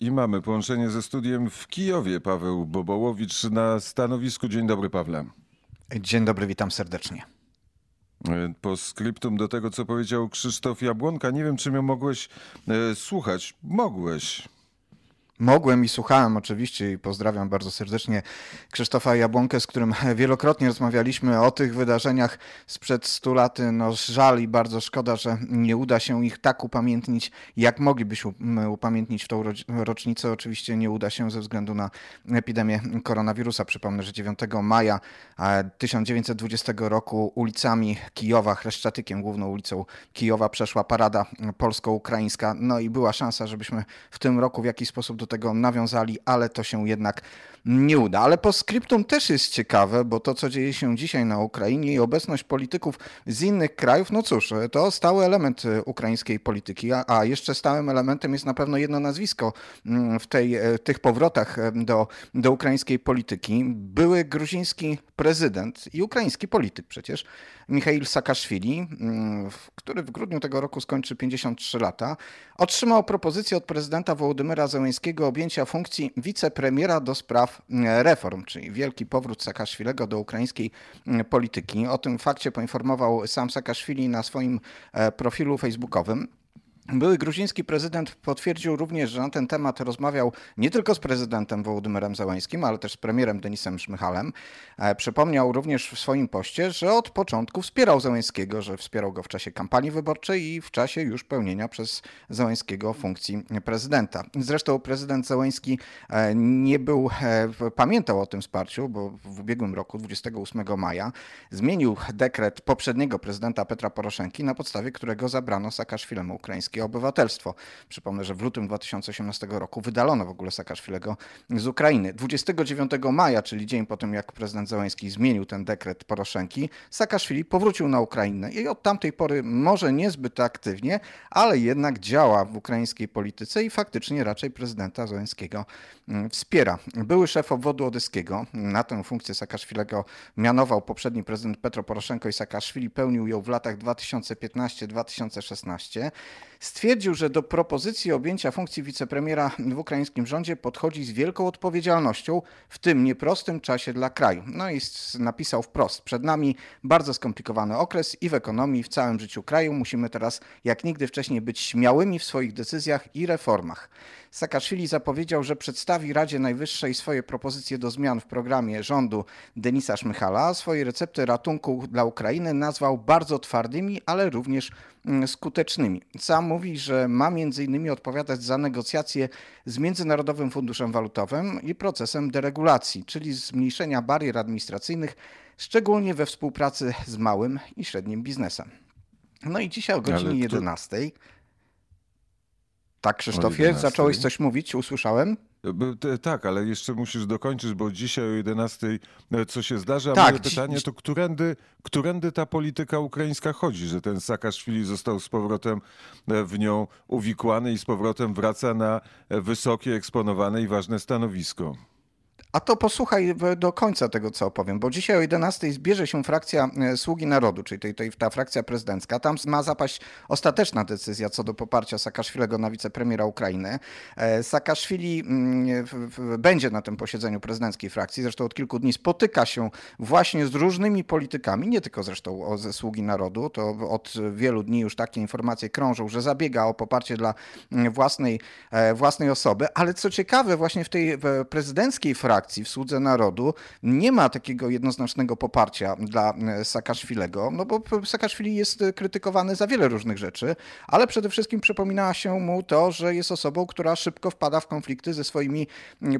I mamy połączenie ze studiem w Kijowie. Paweł Bobołowicz na stanowisku. Dzień dobry, Pawle. Dzień dobry, witam serdecznie. Po skryptum do tego, co powiedział Krzysztof Jabłonka, nie wiem, czy mnie mogłeś e, słuchać. Mogłeś. Mogłem i słuchałem oczywiście i pozdrawiam bardzo serdecznie Krzysztofa Jabłonkę, z którym wielokrotnie rozmawialiśmy o tych wydarzeniach sprzed 100 lat. No żal i bardzo szkoda, że nie uda się ich tak upamiętnić, jak moglibyśmy upamiętnić w tą rocznicę. Oczywiście nie uda się ze względu na epidemię koronawirusa. Przypomnę, że 9 maja 1920 roku ulicami Kijowa, Chreszczatykiem, główną ulicą Kijowa przeszła parada polsko-ukraińska. No i była szansa, żebyśmy w tym roku w jakiś sposób do tego nawiązali, ale to się jednak nie uda. Ale po skryptum też jest ciekawe, bo to, co dzieje się dzisiaj na Ukrainie i obecność polityków z innych krajów, no cóż, to stały element e, ukraińskiej polityki, a, jeszcze stałym elementem jest na pewno jedno nazwisko mm, w tej, e, tych powrotach e, do, do ukraińskiej polityki. Były gruziński prezydent i ukraiński polityk przecież, Michail Saakaszwili, mm, który w grudniu tego roku skończy 53 lata, otrzymał propozycję od prezydenta Wołodymyra Zełenskiego objęcia funkcji wicepremiera do spraw mm, reform, czyli wielki powrót Saakaszwilego do ukraińskiej mm, polityki. O tym fakcie poinformował sam Saakaszwili na swoim e, profilu facebookowym. Były gruziński prezydent potwierdził również, że na ten temat rozmawiał nie tylko z prezydentem Wołodymyrem Załańskim, ale też z premierem Denisem Szmychalem. E, przypomniał również w swoim poście, że od początku wspierał Załańskiego, że wspierał go w czasie kampanii wyborczej i w czasie już pełnienia przez Załańskiego funkcji prezydenta. Zresztą prezydent Załański e, nie był, e, pamiętał o tym wsparciu, bo w ubiegłym roku, 28 maja, zmienił dekret poprzedniego prezydenta Petra Poroszenki, na podstawie którego zabrano Saakaszwilemu ukraińskie obywatelstwo. Przypomnę, że w lutym 2018 roku wydalono w ogóle Saakaszwilego z Ukrainy. 29 maja, czyli dzień po tym, jak prezydent Zełański zmienił ten dekret Poroszenki, Saakaszwili powrócił na Ukrainę i od tamtej pory może niezbyt aktywnie, ale jednak działa w ukraińskiej polityce i faktycznie raczej prezydenta Zełańskiego mm, wspiera. Były szef obwodu odeskiego, na tę funkcję Saakaszwilego mianował poprzedni prezydent Petro Poroszenko i Saakaszwili pełnił ją w latach 2015-2016 stwierdził, że do propozycji objęcia funkcji wicepremiera w ukraińskim rządzie podchodzi z wielką odpowiedzialnością w tym nieprostym czasie dla kraju. No i napisał wprost: Przed nami bardzo skomplikowany okres i w ekonomii, i w całym życiu kraju. Musimy teraz jak nigdy wcześniej być śmiałymi w swoich decyzjach i reformach. Saakaszwili zapowiedział, że przedstawi Radzie Najwyższej swoje propozycje do zmian w programie rządu Denisa Szmychala, swoje recepty ratunku dla Ukrainy nazwał bardzo twardymi, ale również mm, skutecznymi. Sam mówi, że ma między innymi odpowiadać za negocjacje z Międzynarodowym Funduszem Walutowym i procesem deregulacji, czyli zmniejszenia barier administracyjnych, szczególnie we współpracy z małym i średnim biznesem. No i dzisiaj o godzinie 11 tak, Krzysztofie, zacząłeś coś mówić, usłyszałem? Tak, ale jeszcze musisz dokończyć, bo dzisiaj o 11 e, co się zdarza. Tak, moje pytanie to, którędy, którędy ta polityka ukraińska chodzi, że ten Saakaszwili został z powrotem e, w nią uwikłany i z powrotem wraca na e, wysokie, eksponowane i ważne stanowisko. A to posłuchaj do końca tego, co opowiem, bo dzisiaj o 11 zbierze się frakcja e, Sługi Narodu, czyli tej, tej, ta frakcja prezydencka. Tam ma zapaść ostateczna decyzja co do poparcia Saakaszwilego na wicepremiera Ukrainy. E, Saakaszwili mm, będzie na tym posiedzeniu prezydenckiej frakcji, zresztą od kilku dni spotyka się właśnie z różnymi politykami, nie tylko zresztą ze Sługi Narodu, to od wielu dni już takie informacje krążą, że zabiega o poparcie dla mm, własnej, e, własnej osoby, ale co ciekawe, właśnie w tej prezydenckiej frakcji, frakcji w Słudze Narodu nie ma takiego jednoznacznego poparcia dla e, Saakaszwilego, no bo Saakaszwili jest krytykowany za wiele różnych rzeczy, ale przede wszystkim przypomina się mu to, że jest osobą, która szybko wpada w konflikty ze swoimi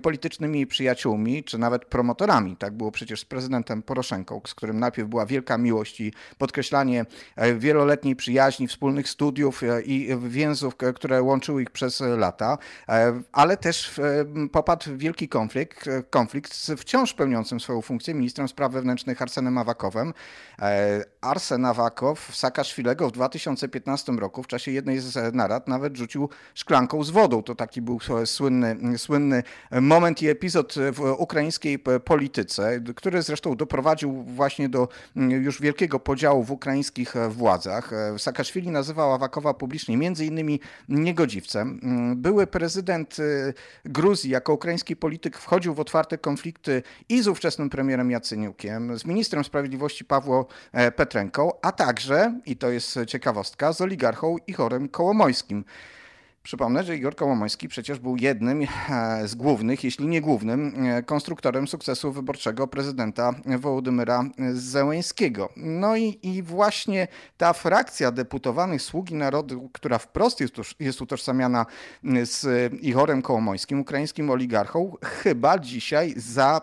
politycznymi przyjaciółmi, czy nawet promotorami. Tak było przecież z prezydentem Poroszenką, z którym najpierw była wielka miłość i podkreślanie e, wieloletniej przyjaźni, wspólnych studiów e, i więzów, które łączyły ich przez lata, ale też popadł w wielki konflikt, konflikt z wciąż pełniącym swoją funkcję ministrem spraw wewnętrznych Arsenem Awakowem. Arsen Awakow Saakaszwilego w 2015 roku w czasie jednej z narad nawet rzucił szklanką z wodą. To taki był słynny, słynny moment i epizod w ukraińskiej polityce, który zresztą doprowadził właśnie do już wielkiego podziału w ukraińskich władzach. Saakaszwili nazywał Awakowa publicznie między innymi niegodziwcem. Były prezydent y, Gruzji jako ukraiński polityk wchodził w otwarte konflikty i z ówczesnym premierem Jacyniukiem, z ministrem sprawiedliwości Pawło e, Petrenką, a także, i to jest ciekawostka, z oligarchą Ichorem Kołomojskim. Przypomnę, że Igor Kołomoński przecież był jednym e, z głównych, jeśli nie głównym, e, konstruktorem sukcesu wyborczego prezydenta Wołodymyra Zełęńskiego. No i, i właśnie ta frakcja deputowanych Sługi Narodu, która wprost jest, jest utożsamiana z Igorem Kołomońskim, ukraińskim oligarchą, chyba dzisiaj za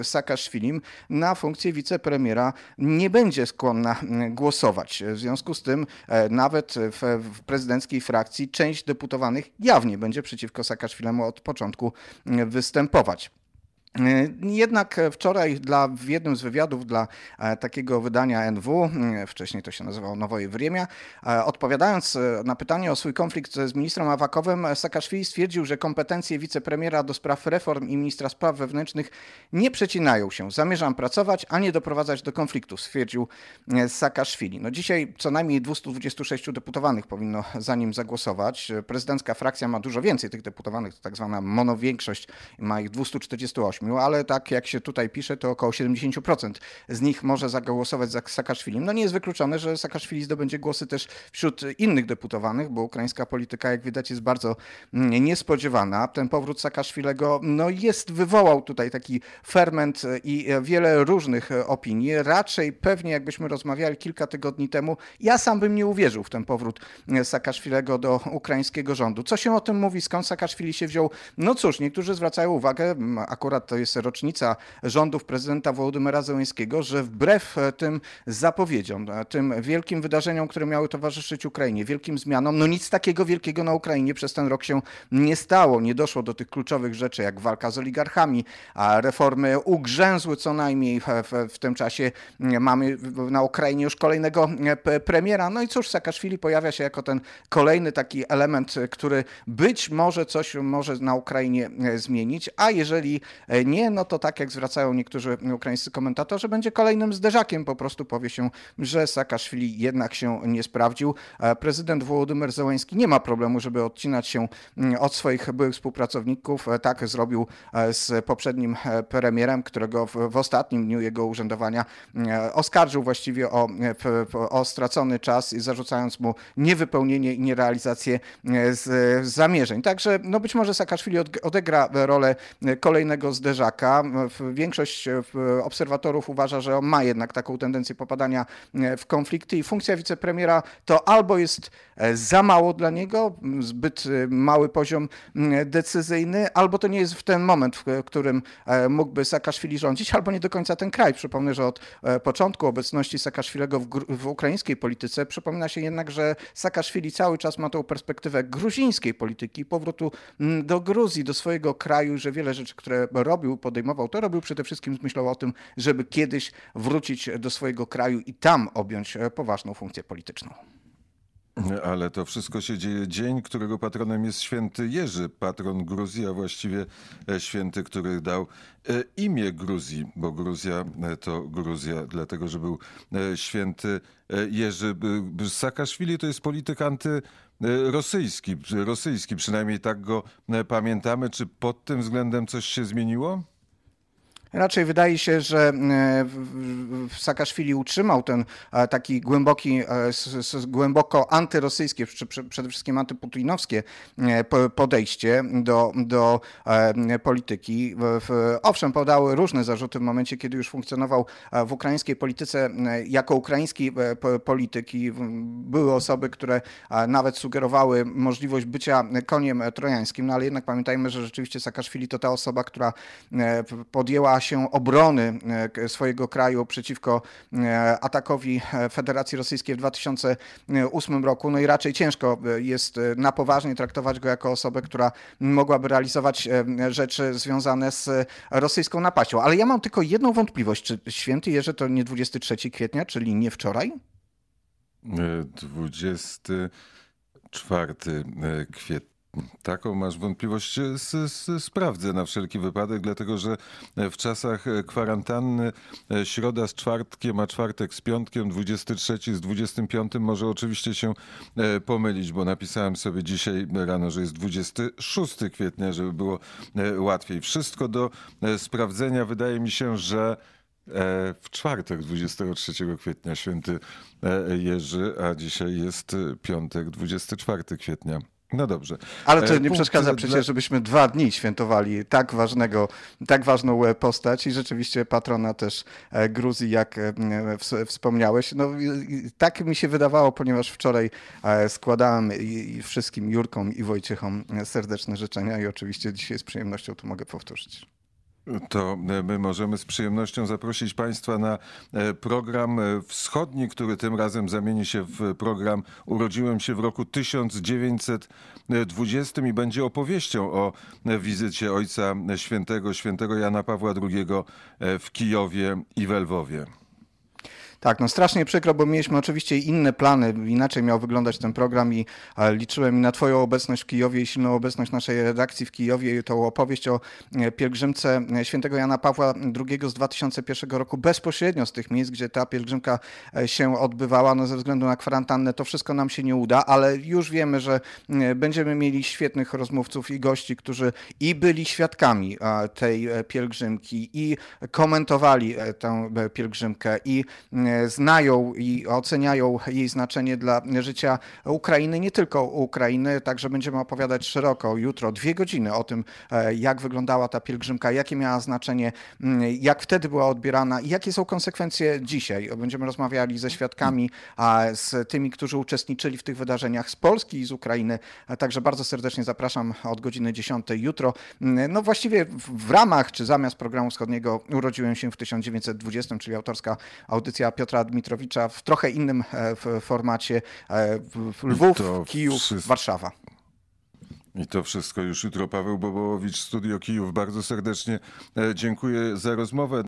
e, Saakaszwilim na funkcję wicepremiera nie będzie skłonna głosować. W związku z tym nawet w, w prezydenckiej frakcji część deputowanych deputowanych jawnie będzie przeciwko Saakaszwilemu od początku występować. E, jednak wczoraj dla, w jednym z wywiadów dla e, takiego wydania NW, e, wcześniej to się nazywało Nowoje Wriemia, odpowiadając na pytanie o swój konflikt z ministrem Awakowem, Saakaszwili stwierdził, że kompetencje wicepremiera do spraw reform i ministra spraw wewnętrznych nie przecinają się. Zamierzam pracować, a nie doprowadzać do konfliktów, stwierdził Saakaszwili. No dzisiaj co najmniej 226 deputowanych powinno za nim zagłosować. Prezydencka frakcja ma dużo więcej tych deputowanych, to tak zwana monowiększość, ma ich 248 ale tak jak się tutaj pisze, to około 70% z nich może zagłosować za Saakaszwilim. No nie jest wykluczone, że Saakaszwili zdobędzie głosy też wśród innych deputowanych, bo ukraińska polityka, jak widać, jest bardzo mm, niespodziewana. Ten powrót Saakaszwilego no jest, wywołał tutaj taki ferment i wiele różnych opinii. Raczej pewnie jakbyśmy rozmawiali kilka tygodni temu, ja sam bym nie uwierzył w ten powrót Saakaszwilego do ukraińskiego rządu. Co się o tym mówi? Skąd Saakaszwili się wziął? No cóż, niektórzy zwracają uwagę, akurat to jest rocznica rządów prezydenta Wołodymyra Zełenskiego, że wbrew e, tym zapowiedziom, e, tym wielkim wydarzeniom, które miały towarzyszyć Ukrainie, wielkim zmianom, no nic takiego wielkiego na Ukrainie przez ten rok się nie stało. Nie doszło do tych kluczowych rzeczy, jak walka z oligarchami, a reformy ugrzęzły co najmniej w, w, w tym czasie. Mamy na Ukrainie już kolejnego e, premiera. No i cóż, Saakaszwili pojawia się jako ten kolejny taki element, który być może coś może na Ukrainie zmienić, a jeżeli nie, no to tak jak zwracają niektórzy ukraińscy komentatorzy, będzie kolejnym zderzakiem. Po prostu powie się, że Saakaszwili jednak się nie sprawdził. Prezydent Wołodymyr Zełański nie ma problemu, żeby odcinać się mm, od swoich byłych współpracowników. Tak zrobił e, z poprzednim e, premierem, którego w, ostatnim dniu jego urzędowania e, oskarżył właściwie o, o stracony czas, zarzucając mu niewypełnienie i nierealizację z zamierzeń. Także no być może Saakaszwili odegra rolę kolejnego zderzaka Większość e, obserwatorów uważa, że on ma jednak taką tendencję popadania e, w konflikty i funkcja wicepremiera to albo jest e, za mało dla niego, zbyt mały poziom decyzyjny, albo to nie jest w ten moment, w którym mógłby Saakaszwili rządzić, albo nie do końca ten kraj. Przypomnę, że od początku obecności Saakaszwilego w, w ukraińskiej polityce przypomina się jednak, że Saakaszwili cały czas ma tą perspektywę gruzińskiej polityki, powrotu do Gruzji, do swojego kraju, że wiele rzeczy, które robił, robił, podejmował, to robił przede wszystkim z myślą o tym, żeby kiedyś wrócić do swojego kraju i tam objąć e, poważną funkcję polityczną. Ale to wszystko się dzieje dzień, którego patronem jest święty Jerzy, patron Gruzji, a właściwie e, święty, który dał e, imię Gruzji, bo Gruzja to Gruzja, dlatego że był święty Jerzy. Saakaszwili to jest polityk antyrosyjski, rosyjski, przynajmniej tak go pamiętamy. Czy pod tym względem coś się zmieniło? Raczej wydaje się, że e, Saakaszwili utrzymał ten e, taki głęboki, e, głęboko antyrosyjskie, przede wszystkim antyputinowskie podejście do, do polityki. Owszem, podały różne zarzuty w momencie, kiedy już funkcjonował w ukraińskiej polityce jako ukraiński polityk i były osoby, które nawet sugerowały możliwość bycia koniem trojańskim, no ale jednak pamiętajmy, że rzeczywiście Saakaszwili to ta osoba, która podjęła się obrony swojego kraju przeciwko atakowi Federacji Rosyjskiej w 2008 roku. No i raczej ciężko jest na poważnie traktować go jako osobę, która mogłaby realizować rzeczy związane z rosyjską napaścią. Ale ja mam tylko jedną wątpliwość. Czy święty Jerzy to nie 23 kwietnia, czyli nie wczoraj? 24 kwietnia. Taką masz wątpliwość, sprawdzę na wszelki wypadek, dlatego że w czasach kwarantanny środa z czwartkiem, a czwartek z piątkiem, 23 z 25 może oczywiście się pomylić, bo napisałem sobie dzisiaj rano, że jest 26 kwietnia, żeby było łatwiej. Wszystko do sprawdzenia. Wydaje mi się, że w czwartek 23 kwietnia święty Jerzy, a dzisiaj jest piątek 24 kwietnia. No dobrze. Ale to nie Punkt przeszkadza przecież, dla... żebyśmy dwa dni świętowali tak ważnego, tak ważną e, postać i rzeczywiście patrona też e, Gruzji, jak e, wspomniałeś. No, tak mi się wydawało, ponieważ wczoraj składałem wszystkim Jurkom i Wojciechom serdeczne życzenia i oczywiście dzisiaj z przyjemnością to mogę powtórzyć. To my możemy z przyjemnością zaprosić Państwa na program wschodni, który tym razem zamieni się w program Urodziłem się w roku 1920 i będzie opowieścią o wizycie Ojca Świętego, świętego Jana Pawła II w Kijowie i we Lwowie. Tak, no strasznie przykro, bo mieliśmy oczywiście inne plany, inaczej miał wyglądać ten program i liczyłem na Twoją obecność w Kijowie i silną obecność naszej redakcji w Kijowie i tą opowieść o e, pielgrzymce e, świętego Jana Pawła II z 2001 roku bezpośrednio z tych miejsc, gdzie ta pielgrzymka e, się odbywała, no ze względu na kwarantannę to wszystko nam się nie uda, ale już wiemy, że będziemy mieli świetnych rozmówców i gości, którzy i byli świadkami tej pielgrzymki i komentowali tę pielgrzymkę i znają i oceniają jej znaczenie dla życia Ukrainy, nie tylko Ukrainy, także będziemy opowiadać szeroko jutro, dwie godziny o tym, e, jak wyglądała ta pielgrzymka, jakie miała znaczenie, mm, jak wtedy była odbierana i jakie są konsekwencje dzisiaj. Będziemy rozmawiali ze świadkami, z tymi, którzy uczestniczyli w tych wydarzeniach z Polski i z Ukrainy, także bardzo serdecznie zapraszam od godziny 10 jutro. Mm, no właściwie w ramach czy zamiast programu wschodniego urodziłem się w 1920, czyli autorska audycja Dmitrowicza w trochę innym e, formacie e, Lwów, Kijów, wszystko. Warszawa. I to wszystko już jutro. Paweł Bobołowicz, Studio Kijów. Bardzo serdecznie e, dziękuję za rozmowę.